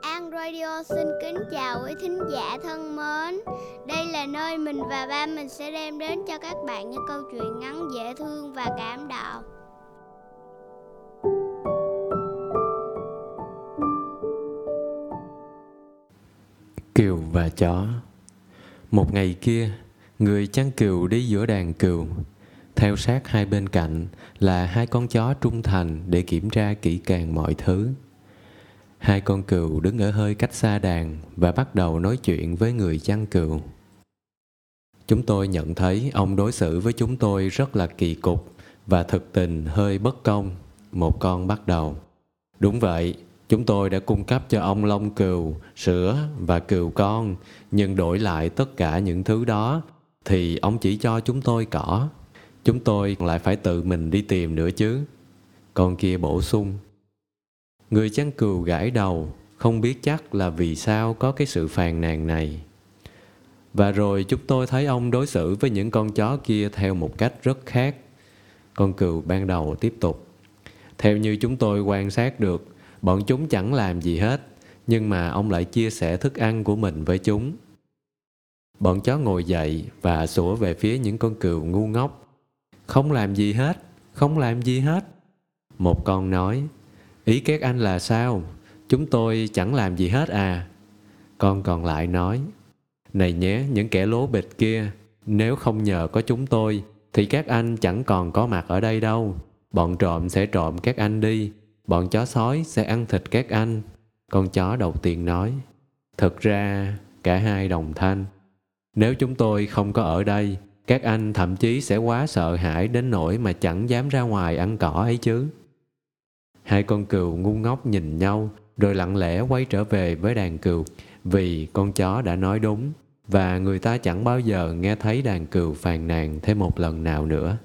An Radio xin kính chào quý thính giả thân mến. Đây là nơi mình và ba mình sẽ đem đến cho các bạn những câu chuyện ngắn dễ thương và cảm động. Kiều và chó Một ngày kia, người chăn cừu đi giữa đàn cừu. Theo sát hai bên cạnh là hai con chó trung thành để kiểm tra kỹ càng mọi thứ. Hai con cừu đứng ở hơi cách xa đàn và bắt đầu nói chuyện với người chăn cừu. Chúng tôi nhận thấy ông đối xử với chúng tôi rất là kỳ cục và thực tình hơi bất công. Một con bắt đầu. Đúng vậy, chúng tôi đã cung cấp cho ông lông cừu, sữa và cừu con, nhưng đổi lại tất cả những thứ đó thì ông chỉ cho chúng tôi cỏ. Chúng tôi lại phải tự mình đi tìm nữa chứ. Con kia bổ sung. Người chăn cừu gãi đầu, không biết chắc là vì sao có cái sự phàn nàn này. Và rồi chúng tôi thấy ông đối xử với những con chó kia theo một cách rất khác. Con cừu ban đầu tiếp tục. Theo như chúng tôi quan sát được, bọn chúng chẳng làm gì hết, nhưng mà ông lại chia sẻ thức ăn của mình với chúng. Bọn chó ngồi dậy và sủa về phía những con cừu ngu ngốc. Không làm gì hết, không làm gì hết. Một con nói, ý các anh là sao? Chúng tôi chẳng làm gì hết à? Con còn lại nói, này nhé, những kẻ lố bịch kia, nếu không nhờ có chúng tôi, thì các anh chẳng còn có mặt ở đây đâu. Bọn trộm sẽ trộm các anh đi, bọn chó sói sẽ ăn thịt các anh. Con chó đầu tiên nói, thực ra cả hai đồng thanh. Nếu chúng tôi không có ở đây, các anh thậm chí sẽ quá sợ hãi đến nỗi mà chẳng dám ra ngoài ăn cỏ ấy chứ. Hai con cừu ngu ngốc nhìn nhau, rồi lặng lẽ quay trở về với đàn cừu, vì con chó đã nói đúng, và người ta chẳng bao giờ nghe thấy đàn cừu phàn nàn thêm một lần nào nữa.